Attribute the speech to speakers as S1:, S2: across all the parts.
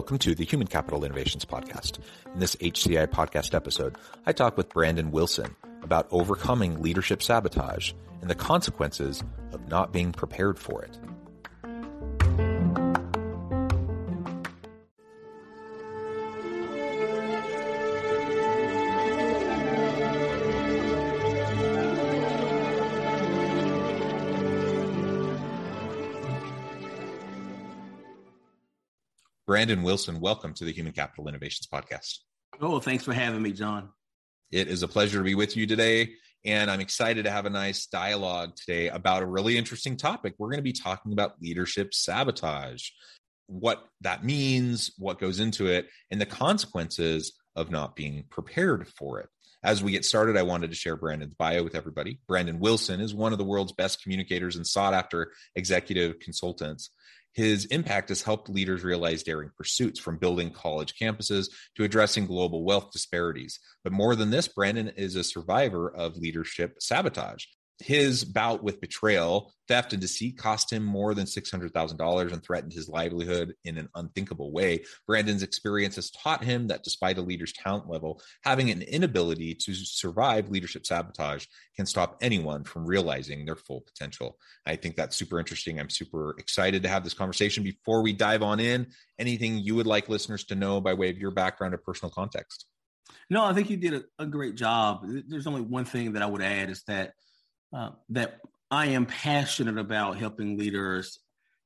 S1: Welcome to the Human Capital Innovations Podcast. In this HCI podcast episode, I talk with Brandon Wilson about overcoming leadership sabotage and the consequences of not being prepared for it. Brandon Wilson, welcome to the Human Capital Innovations Podcast.
S2: Oh, thanks for having me, John.
S1: It is a pleasure to be with you today. And I'm excited to have a nice dialogue today about a really interesting topic. We're going to be talking about leadership sabotage, what that means, what goes into it, and the consequences of not being prepared for it. As we get started, I wanted to share Brandon's bio with everybody. Brandon Wilson is one of the world's best communicators and sought after executive consultants. His impact has helped leaders realize daring pursuits from building college campuses to addressing global wealth disparities. But more than this, Brandon is a survivor of leadership sabotage his bout with betrayal, theft, and deceit cost him more than $600,000 and threatened his livelihood in an unthinkable way. Brandon's experience has taught him that despite a leader's talent level, having an inability to survive leadership sabotage can stop anyone from realizing their full potential. I think that's super interesting. I'm super excited to have this conversation. Before we dive on in, anything you would like listeners to know by way of your background or personal context?
S2: No, I think you did a, a great job. There's only one thing that I would add is that uh, that I am passionate about helping leaders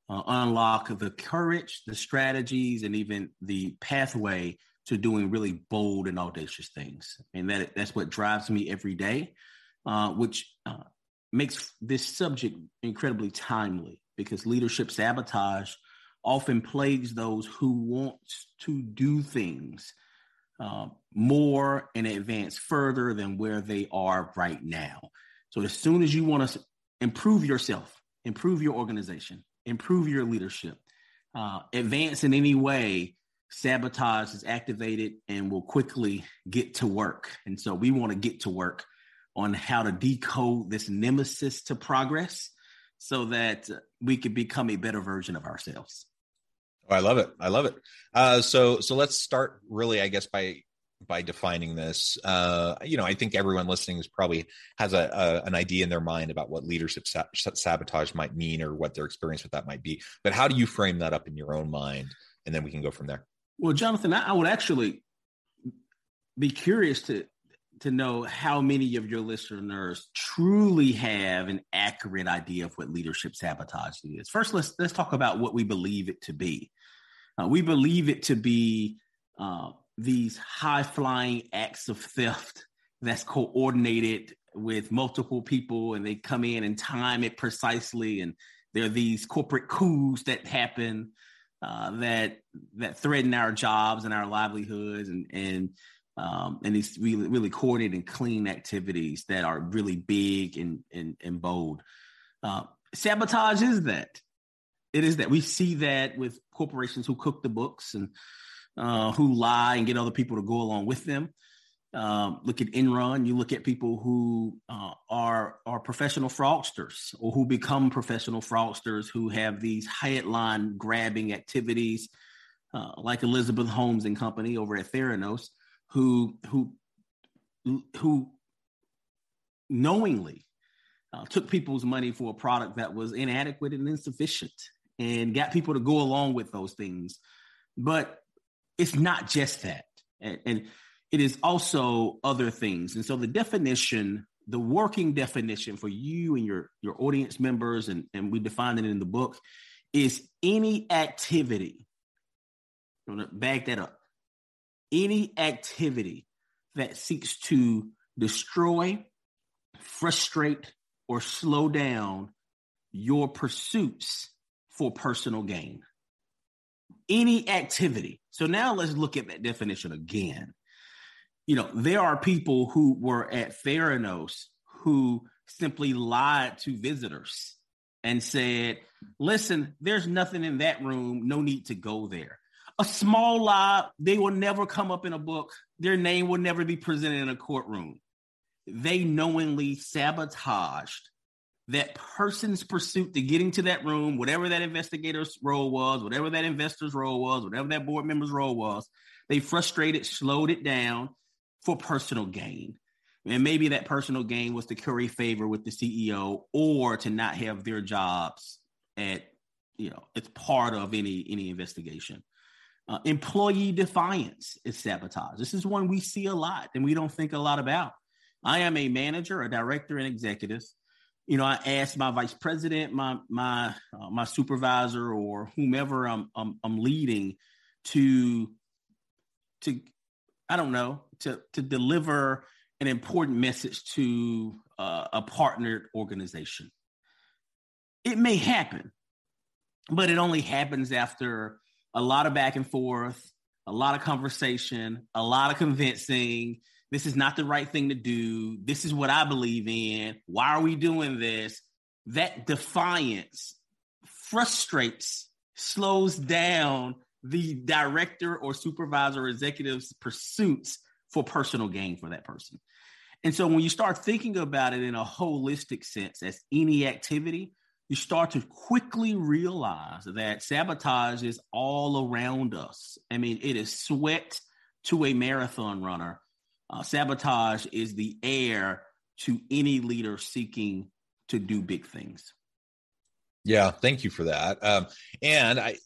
S2: uh, unlock the courage, the strategies, and even the pathway to doing really bold and audacious things. And that that's what drives me every day, uh, which uh, makes this subject incredibly timely because leadership sabotage often plagues those who want to do things uh, more and advance further than where they are right now. So as soon as you want to improve yourself, improve your organization, improve your leadership, uh, advance in any way, sabotage is activated and will quickly get to work. And so we want to get to work on how to decode this nemesis to progress so that we could become a better version of ourselves.
S1: Oh, I love it. I love it. Uh, so, so let's start really, I guess, by by defining this uh, you know i think everyone listening is probably has a, a, an idea in their mind about what leadership sa- sabotage might mean or what their experience with that might be. But how do you frame that up in your own mind? And then we can go from there.
S2: Well jonathan i, I would actually be curious to to know how many of your listeners truly have an accurate idea of what leadership sabotage is. First let's let's talk about what we believe it to be. Uh, we believe it to be uh, these high flying acts of theft that's coordinated with multiple people and they come in and time it precisely and there are these corporate coups that happen uh, that that threaten our jobs and our livelihoods and and um, and these really really coordinated and clean activities that are really big and and, and bold. Uh, sabotage is that. It is that we see that with corporations who cook the books and uh, who lie and get other people to go along with them. Um, look at Enron. You look at people who uh, are are professional fraudsters or who become professional fraudsters who have these headline grabbing activities, uh, like Elizabeth Holmes and company over at Theranos, who who who knowingly uh, took people's money for a product that was inadequate and insufficient, and got people to go along with those things. But it's not just that. And, and it is also other things. And so the definition, the working definition for you and your, your audience members, and, and we define it in the book, is any activity. I'm going to back that up. Any activity that seeks to destroy, frustrate, or slow down your pursuits for personal gain. Any activity. So now let's look at that definition again. You know, there are people who were at Theranos who simply lied to visitors and said, listen, there's nothing in that room, no need to go there. A small lie, they will never come up in a book, their name will never be presented in a courtroom. They knowingly sabotaged that person's pursuit to getting to that room, whatever that investigator's role was, whatever that investor's role was, whatever that board member's role was, they frustrated, slowed it down for personal gain. And maybe that personal gain was to curry favor with the CEO or to not have their jobs at, you know, it's part of any any investigation. Uh, employee defiance is sabotage. This is one we see a lot and we don't think a lot about. I am a manager, a director, and executive. You know, I ask my vice president, my my uh, my supervisor, or whomever I'm, I'm I'm leading to to I don't know to to deliver an important message to uh, a partnered organization. It may happen, but it only happens after a lot of back and forth, a lot of conversation, a lot of convincing. This is not the right thing to do. This is what I believe in. Why are we doing this? That defiance frustrates, slows down the director or supervisor or executive's pursuits for personal gain for that person. And so when you start thinking about it in a holistic sense as any activity, you start to quickly realize that sabotage is all around us. I mean, it is sweat to a marathon runner. Uh, sabotage is the air to any leader seeking to do big things.
S1: Yeah, thank you for that. Um, and I,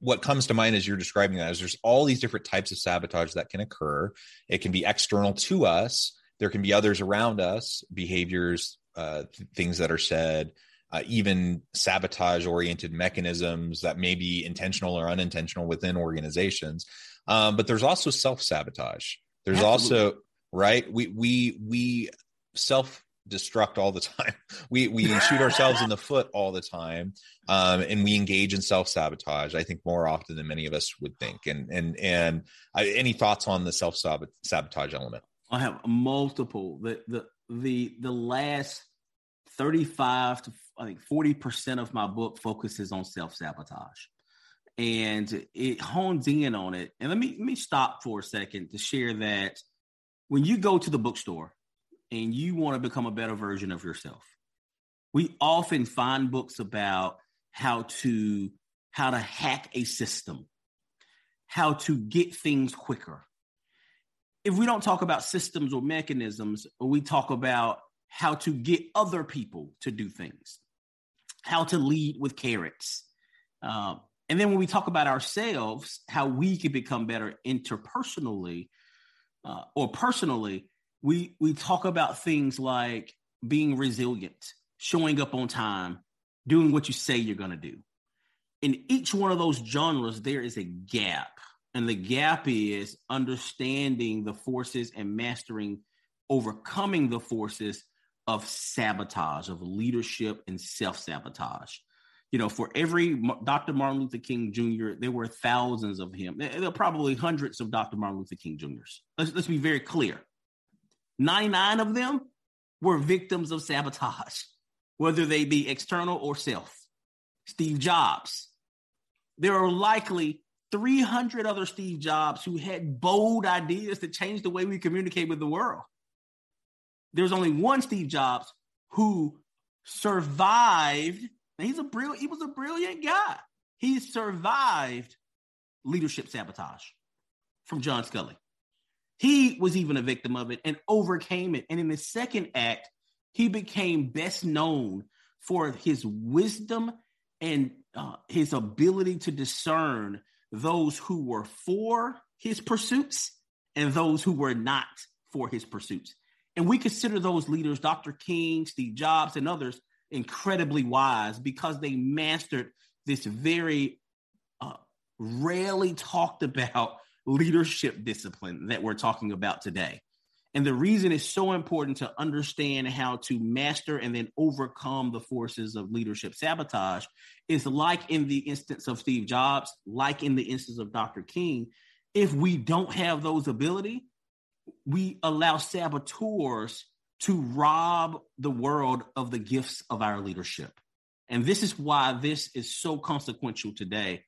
S1: what comes to mind as you're describing that is there's all these different types of sabotage that can occur. It can be external to us. There can be others around us, behaviors, uh, th- things that are said, uh, even sabotage oriented mechanisms that may be intentional or unintentional within organizations. Um, but there's also self sabotage. There's Absolutely. also right. We we we self destruct all the time. We we shoot ourselves in the foot all the time, um, and we engage in self sabotage. I think more often than many of us would think. And and and uh, any thoughts on the self sabotage element?
S2: I have multiple. The the the the last thirty five to I think forty percent of my book focuses on self sabotage. And it hones in on it. And let me let me stop for a second to share that when you go to the bookstore and you want to become a better version of yourself. We often find books about how to how to hack a system, how to get things quicker. If we don't talk about systems or mechanisms, we talk about how to get other people to do things, how to lead with carrots. Um, and then when we talk about ourselves, how we can become better interpersonally uh, or personally, we we talk about things like being resilient, showing up on time, doing what you say you're going to do. In each one of those genres, there is a gap. And the gap is understanding the forces and mastering, overcoming the forces of sabotage, of leadership and self sabotage. You know, for every Dr. Martin Luther King Jr., there were thousands of him. There are probably hundreds of Dr. Martin Luther King Jr.'s. Let's, let's be very clear 99 of them were victims of sabotage, whether they be external or self. Steve Jobs. There are likely 300 other Steve Jobs who had bold ideas to change the way we communicate with the world. There's only one Steve Jobs who survived. He's a brilliant, he was a brilliant guy. He survived leadership sabotage from John Sculley. He was even a victim of it and overcame it. And in the second act, he became best known for his wisdom and uh, his ability to discern those who were for his pursuits and those who were not for his pursuits. And we consider those leaders, Dr. King, Steve Jobs, and others, incredibly wise because they mastered this very uh, rarely talked about leadership discipline that we're talking about today. And the reason it's so important to understand how to master and then overcome the forces of leadership sabotage is like in the instance of Steve Jobs, like in the instance of Dr. King, if we don't have those ability, we allow saboteurs to rob the world of the gifts of our leadership. And this is why this is so consequential today.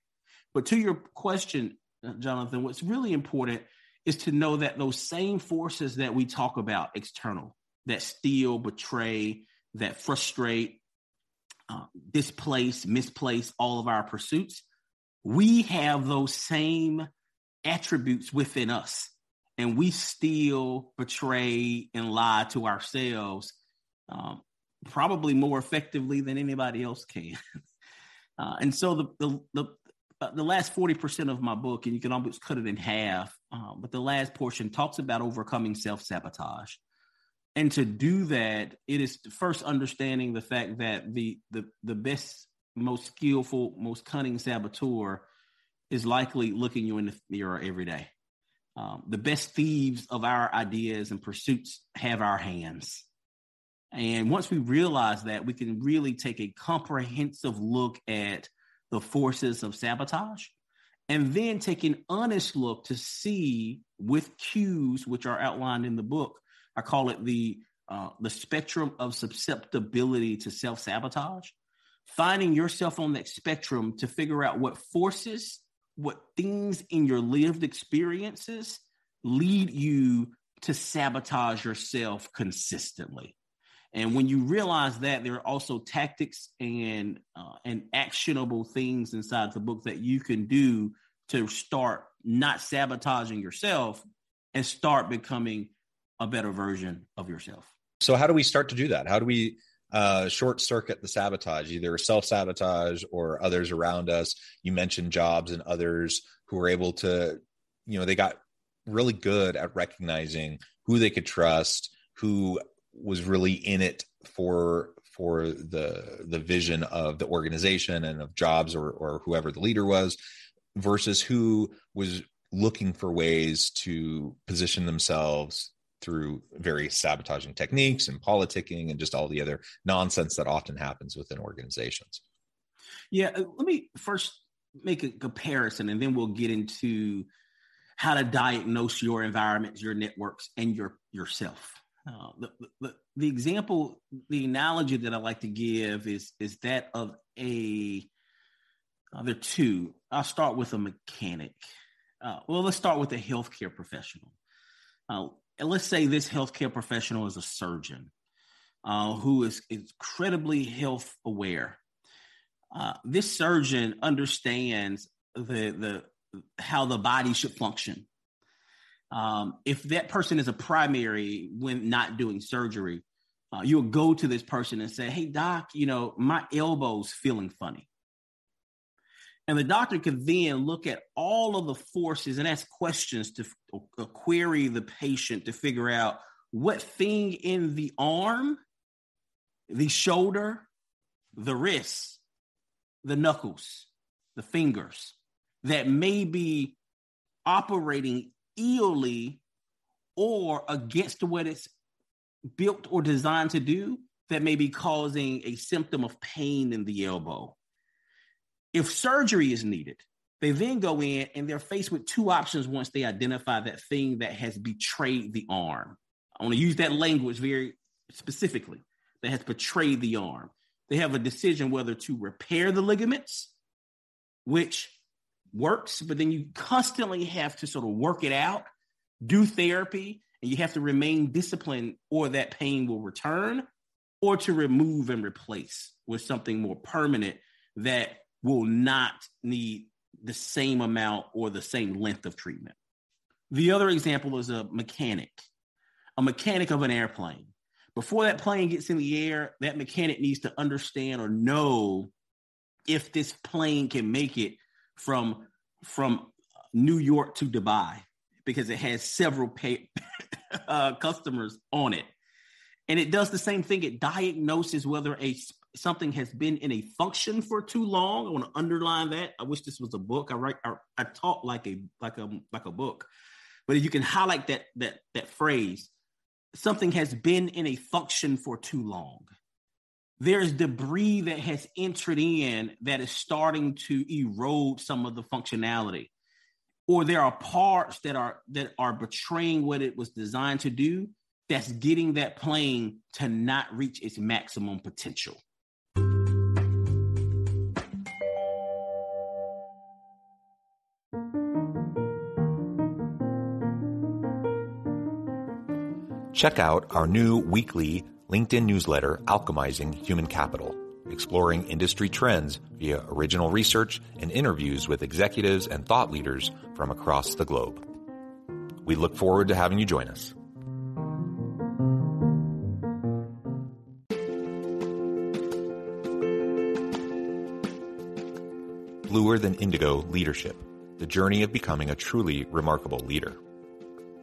S2: But to your question, Jonathan, what's really important is to know that those same forces that we talk about external, that steal, betray, that frustrate, uh, displace, misplace all of our pursuits, we have those same attributes within us. And we still betray, and lie to ourselves um, probably more effectively than anybody else can. uh, and so the, the, the, uh, the last 40% of my book, and you can almost cut it in half, um, but the last portion talks about overcoming self sabotage. And to do that, it is first understanding the fact that the, the, the best, most skillful, most cunning saboteur is likely looking you in the mirror every day. Um, the best thieves of our ideas and pursuits have our hands. And once we realize that, we can really take a comprehensive look at the forces of sabotage, and then take an honest look to see with cues which are outlined in the book. I call it the uh, the spectrum of susceptibility to self sabotage. Finding yourself on that spectrum to figure out what forces, what things in your lived experiences lead you to sabotage yourself consistently. And when you realize that, there are also tactics and uh, and actionable things inside the book that you can do to start not sabotaging yourself and start becoming a better version of yourself.
S1: So, how do we start to do that? How do we uh, short circuit the sabotage, either self sabotage or others around us? You mentioned Jobs and others who were able to, you know, they got really good at recognizing who they could trust, who was really in it for for the the vision of the organization and of jobs or or whoever the leader was versus who was looking for ways to position themselves through various sabotaging techniques and politicking and just all the other nonsense that often happens within organizations.
S2: Yeah, uh, let me first make a comparison and then we'll get into how to diagnose your environments, your networks, and your yourself. Uh, the, the, the example, the analogy that I like to give is is that of a. Uh, there are two. I'll start with a mechanic. Uh, well, let's start with a healthcare professional. Uh, and let's say this healthcare professional is a surgeon uh, who is incredibly health aware. Uh, this surgeon understands the the how the body should function um, if that person is a primary when not doing surgery, uh, you'll go to this person and say, Hey, doc, you know, my elbow's feeling funny. And the doctor could then look at all of the forces and ask questions to uh, query the patient to figure out what thing in the arm, the shoulder, the wrist, the knuckles, the fingers that may be operating illy or against what it's built or designed to do that may be causing a symptom of pain in the elbow. If surgery is needed, they then go in and they're faced with two options once they identify that thing that has betrayed the arm. I want to use that language very specifically that has betrayed the arm. They have a decision whether to repair the ligaments, which works, but then you constantly have to sort of work it out, do therapy, and you have to remain disciplined, or that pain will return, or to remove and replace with something more permanent that will not need the same amount or the same length of treatment. The other example is a mechanic, a mechanic of an airplane. Before that plane gets in the air, that mechanic needs to understand or know if this plane can make it from from New York to Dubai because it has several pay, uh, customers on it, and it does the same thing. It diagnoses whether a something has been in a function for too long. I want to underline that. I wish this was a book. I write. I, I talk like a like a like a book, but if you can highlight that that that phrase, something has been in a function for too long. There's debris that has entered in that is starting to erode some of the functionality. Or there are parts that are that are betraying what it was designed to do that's getting that plane to not reach its maximum potential.
S1: Check out our new weekly LinkedIn newsletter, Alchemizing Human Capital, exploring industry trends via original research and interviews with executives and thought leaders from across the globe. We look forward to having you join us. Bluer Than Indigo Leadership The Journey of Becoming a Truly Remarkable Leader.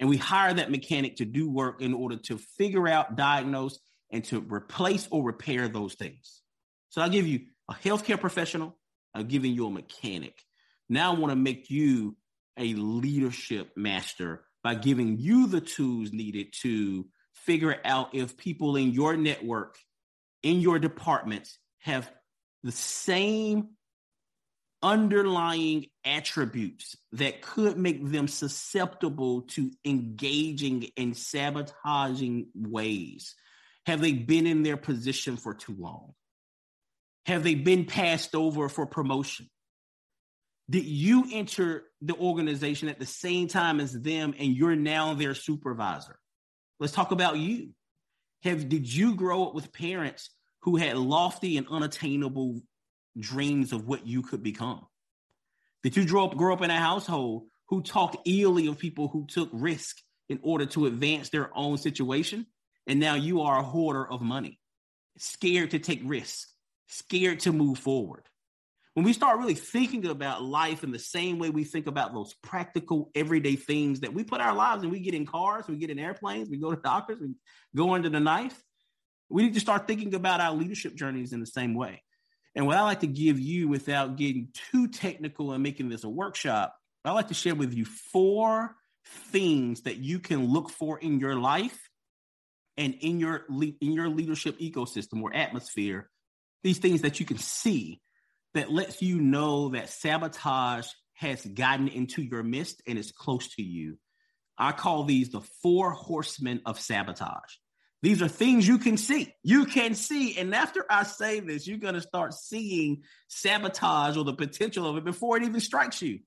S2: And we hire that mechanic to do work in order to figure out, diagnose, and to replace or repair those things. So I'll give you a healthcare professional, I'm giving you a mechanic. Now I want to make you a leadership master by giving you the tools needed to figure out if people in your network, in your departments, have the same underlying attributes that could make them susceptible to engaging in sabotaging ways? Have they been in their position for too long? Have they been passed over for promotion? Did you enter the organization at the same time as them and you're now their supervisor? Let's talk about you. Have did you grow up with parents who had lofty and unattainable dreams of what you could become? Did you grow up, grow up in a household who talked illy of people who took risk in order to advance their own situation? And now you are a hoarder of money, scared to take risks, scared to move forward. When we start really thinking about life in the same way we think about those practical, everyday things that we put our lives in, we get in cars, we get in airplanes, we go to doctors, we go under the knife. We need to start thinking about our leadership journeys in the same way. And what I like to give you without getting too technical and making this a workshop, I like to share with you four things that you can look for in your life and in your in your leadership ecosystem or atmosphere. These things that you can see that lets you know that sabotage has gotten into your midst and is close to you. I call these the four horsemen of sabotage. These are things you can see. You can see. And after I say this, you're going to start seeing sabotage or the potential of it before it even strikes you.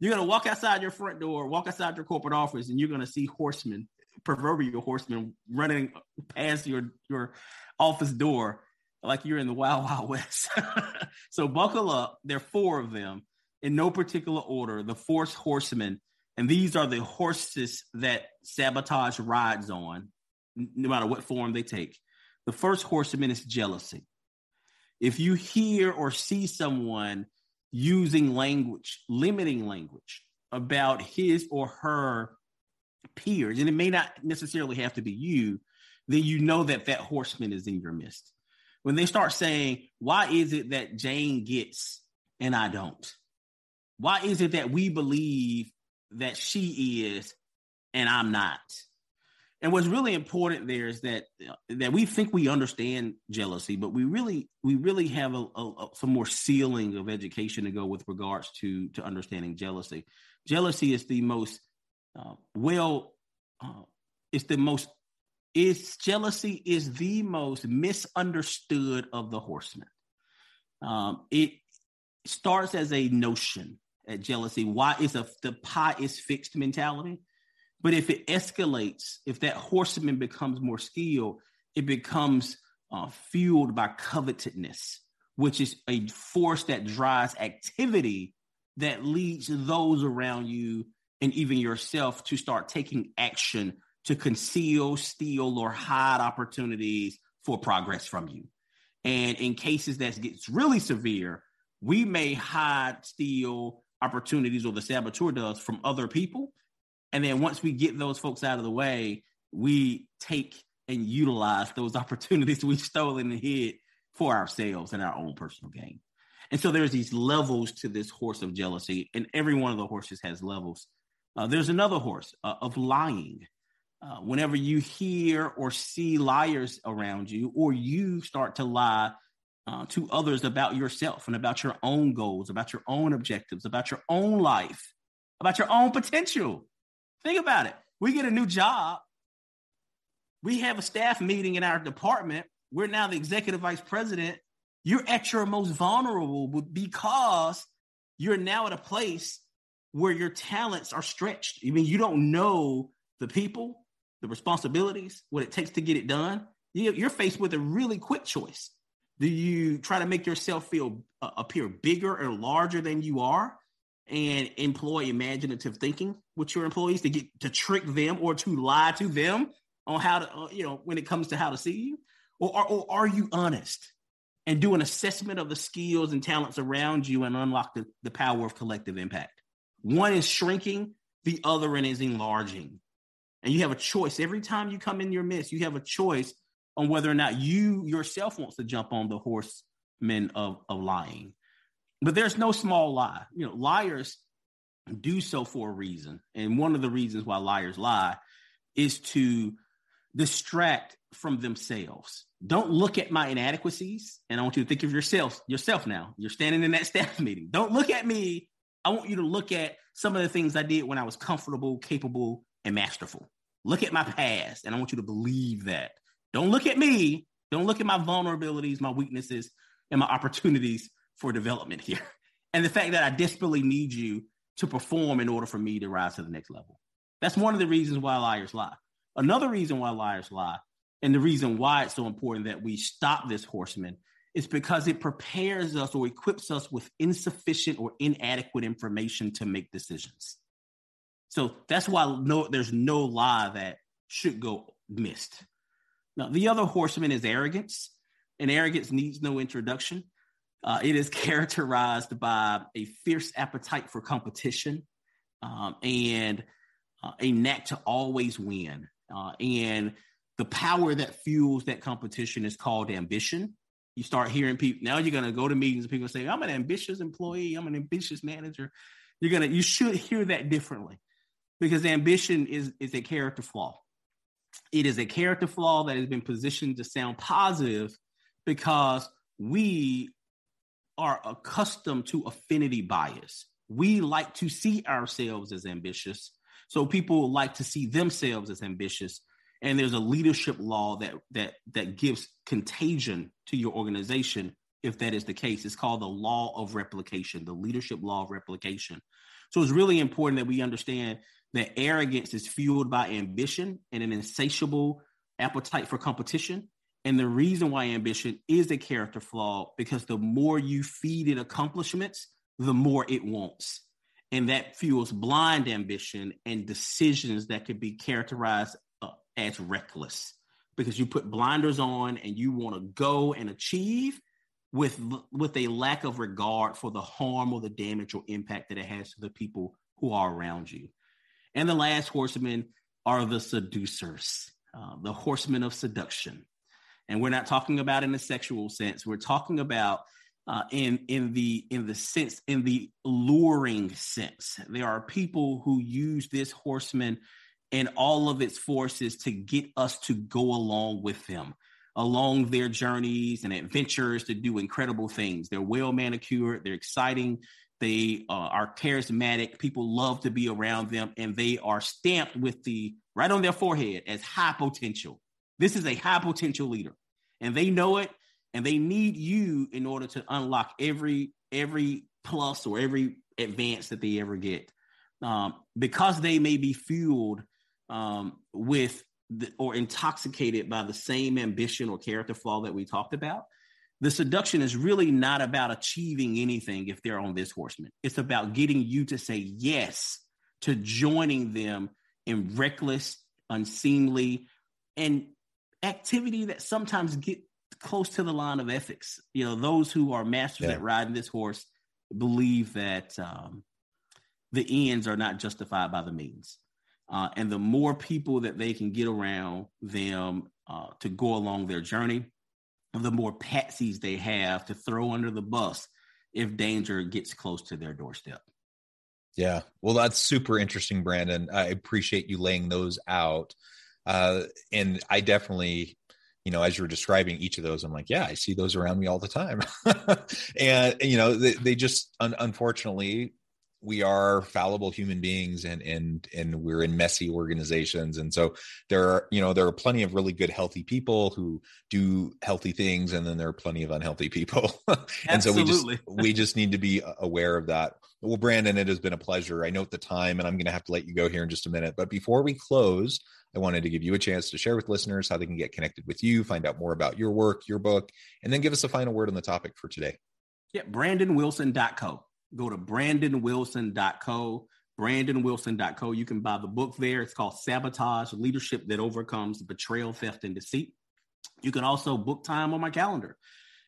S2: You're going to walk outside your front door, walk outside your corporate office, and you're going to see horsemen, proverbial horsemen, running past your, your office door like you're in the Wild Wild West. so buckle up. There are four of them in no particular order, the four horsemen. And these are the horses that sabotage rides on no matter what form they take. The first horseman is jealousy. If you hear or see someone using language, limiting language about his or her peers, and it may not necessarily have to be you, then you know that that horseman is in your midst. When they start saying, Why is it that Jane gets and I don't? Why is it that we believe that she is and I'm not? And what's really important there is that that we think we understand jealousy, but we really we really have a, a, some more ceiling of education to go with regards to to understanding jealousy. Jealousy is the most uh, well, uh, it's the most is jealousy is the most misunderstood of the horsemen. Um, it starts as a notion at jealousy. Why is a the pie is fixed mentality? But if it escalates, if that horseman becomes more skilled, it becomes uh, fueled by covetousness, which is a force that drives activity that leads those around you and even yourself to start taking action to conceal, steal, or hide opportunities for progress from you. And in cases that gets really severe, we may hide, steal opportunities, or the saboteur does from other people. And then once we get those folks out of the way, we take and utilize those opportunities we've stolen and hid for ourselves and our own personal gain. And so there's these levels to this horse of jealousy, and every one of the horses has levels. Uh, there's another horse uh, of lying. Uh, whenever you hear or see liars around you, or you start to lie uh, to others about yourself and about your own goals, about your own objectives, about your own life, about your own potential. Think about it. We get a new job. We have a staff meeting in our department. We're now the executive vice president. You're at your most vulnerable because you're now at a place where your talents are stretched. I mean, you don't know the people, the responsibilities, what it takes to get it done, you're faced with a really quick choice. Do you try to make yourself feel uh, appear bigger or larger than you are, and employ imaginative thinking with your employees to get to trick them or to lie to them on how to, uh, you know, when it comes to how to see you, or, or, or are you honest and do an assessment of the skills and talents around you and unlock the, the power of collective impact? One is shrinking, the other one is enlarging. And you have a choice. Every time you come in your midst, you have a choice on whether or not you yourself wants to jump on the horsemen of, of lying. But there's no small lie. You know, liars do so for a reason. And one of the reasons why liars lie is to distract from themselves. Don't look at my inadequacies. And I want you to think of yourself, yourself now. You're standing in that staff meeting. Don't look at me. I want you to look at some of the things I did when I was comfortable, capable, and masterful. Look at my past, and I want you to believe that. Don't look at me. Don't look at my vulnerabilities, my weaknesses, and my opportunities for development here. And the fact that I desperately need you to perform in order for me to rise to the next level. That's one of the reasons why liars lie. Another reason why liars lie, and the reason why it's so important that we stop this horseman, is because it prepares us or equips us with insufficient or inadequate information to make decisions. So that's why no, there's no lie that should go missed. Now, the other horseman is arrogance, and arrogance needs no introduction. Uh, it is characterized by a fierce appetite for competition um, and uh, a knack to always win. Uh, and the power that fuels that competition is called ambition. You start hearing people now. You're going to go to meetings and people say, "I'm an ambitious employee. I'm an ambitious manager." You're gonna you should hear that differently because ambition is is a character flaw. It is a character flaw that has been positioned to sound positive because we are accustomed to affinity bias. We like to see ourselves as ambitious. So people like to see themselves as ambitious. And there's a leadership law that that that gives contagion to your organization if that is the case. It's called the law of replication, the leadership law of replication. So it's really important that we understand that arrogance is fueled by ambition and an insatiable appetite for competition. And the reason why ambition is a character flaw because the more you feed it accomplishments, the more it wants. And that fuels blind ambition and decisions that could be characterized uh, as reckless because you put blinders on and you want to go and achieve with with a lack of regard for the harm or the damage or impact that it has to the people who are around you. And the last horsemen are the seducers, uh, the horsemen of seduction. And we're not talking about in a sexual sense. We're talking about uh, in in the in the sense in the luring sense. There are people who use this horseman and all of its forces to get us to go along with them along their journeys and adventures to do incredible things. They're well manicured, they're exciting, they uh, are charismatic. People love to be around them, and they are stamped with the right on their forehead as high potential. This is a high potential leader, and they know it, and they need you in order to unlock every every plus or every advance that they ever get, um, because they may be fueled um, with the, or intoxicated by the same ambition or character flaw that we talked about. The seduction is really not about achieving anything if they're on this horseman. It's about getting you to say yes to joining them in reckless, unseemly, and activity that sometimes get close to the line of ethics. You know, those who are masters yeah. at riding this horse believe that um, the ends are not justified by the means. Uh, and the more people that they can get around them uh, to go along their journey, the more patsies they have to throw under the bus if danger gets close to their doorstep.
S1: Yeah. Well, that's super interesting, Brandon. I appreciate you laying those out. Uh, and I definitely, you know, as you're describing each of those, I'm like, yeah, I see those around me all the time. and, you know, they, they just, un- unfortunately, we are fallible human beings and and and we're in messy organizations. And so there are you know there are plenty of really good healthy people who do healthy things and then there are plenty of unhealthy people. And so we just we just need to be aware of that. Well brandon it has been a pleasure. I note the time and i'm going to have to let you go here in just a minute. But before we close I wanted to give you a chance to share with listeners how they can get connected with you, find out more about your work, your book, and then give us a final word on the topic for today.
S2: Yeah, brandonwilson.co go to brandonwilson.co brandonwilson.co you can buy the book there. It's called sabotage leadership that overcomes betrayal theft and deceit. You can also book time on my calendar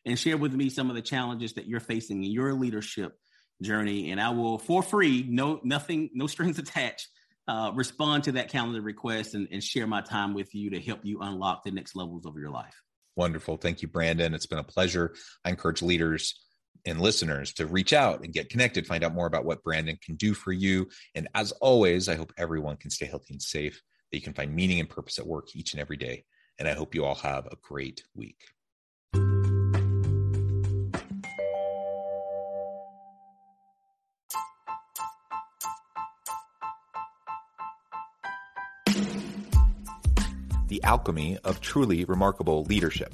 S2: and share with me some of the challenges that you're facing in your leadership journey. And i will for free no nothing no strings attached uh, respond to that calendar request and, and share my time with you to help you unlock the next levels of your life.
S1: Wonderful. Thank you brandon. It's been a pleasure. I encourage leaders and listeners to reach out and get connected, find out more about what Brandon can do for you. And as always, I hope everyone can stay healthy and safe, that you can find meaning and purpose at work each and every day. And I hope you all have a great week. The alchemy of truly remarkable leadership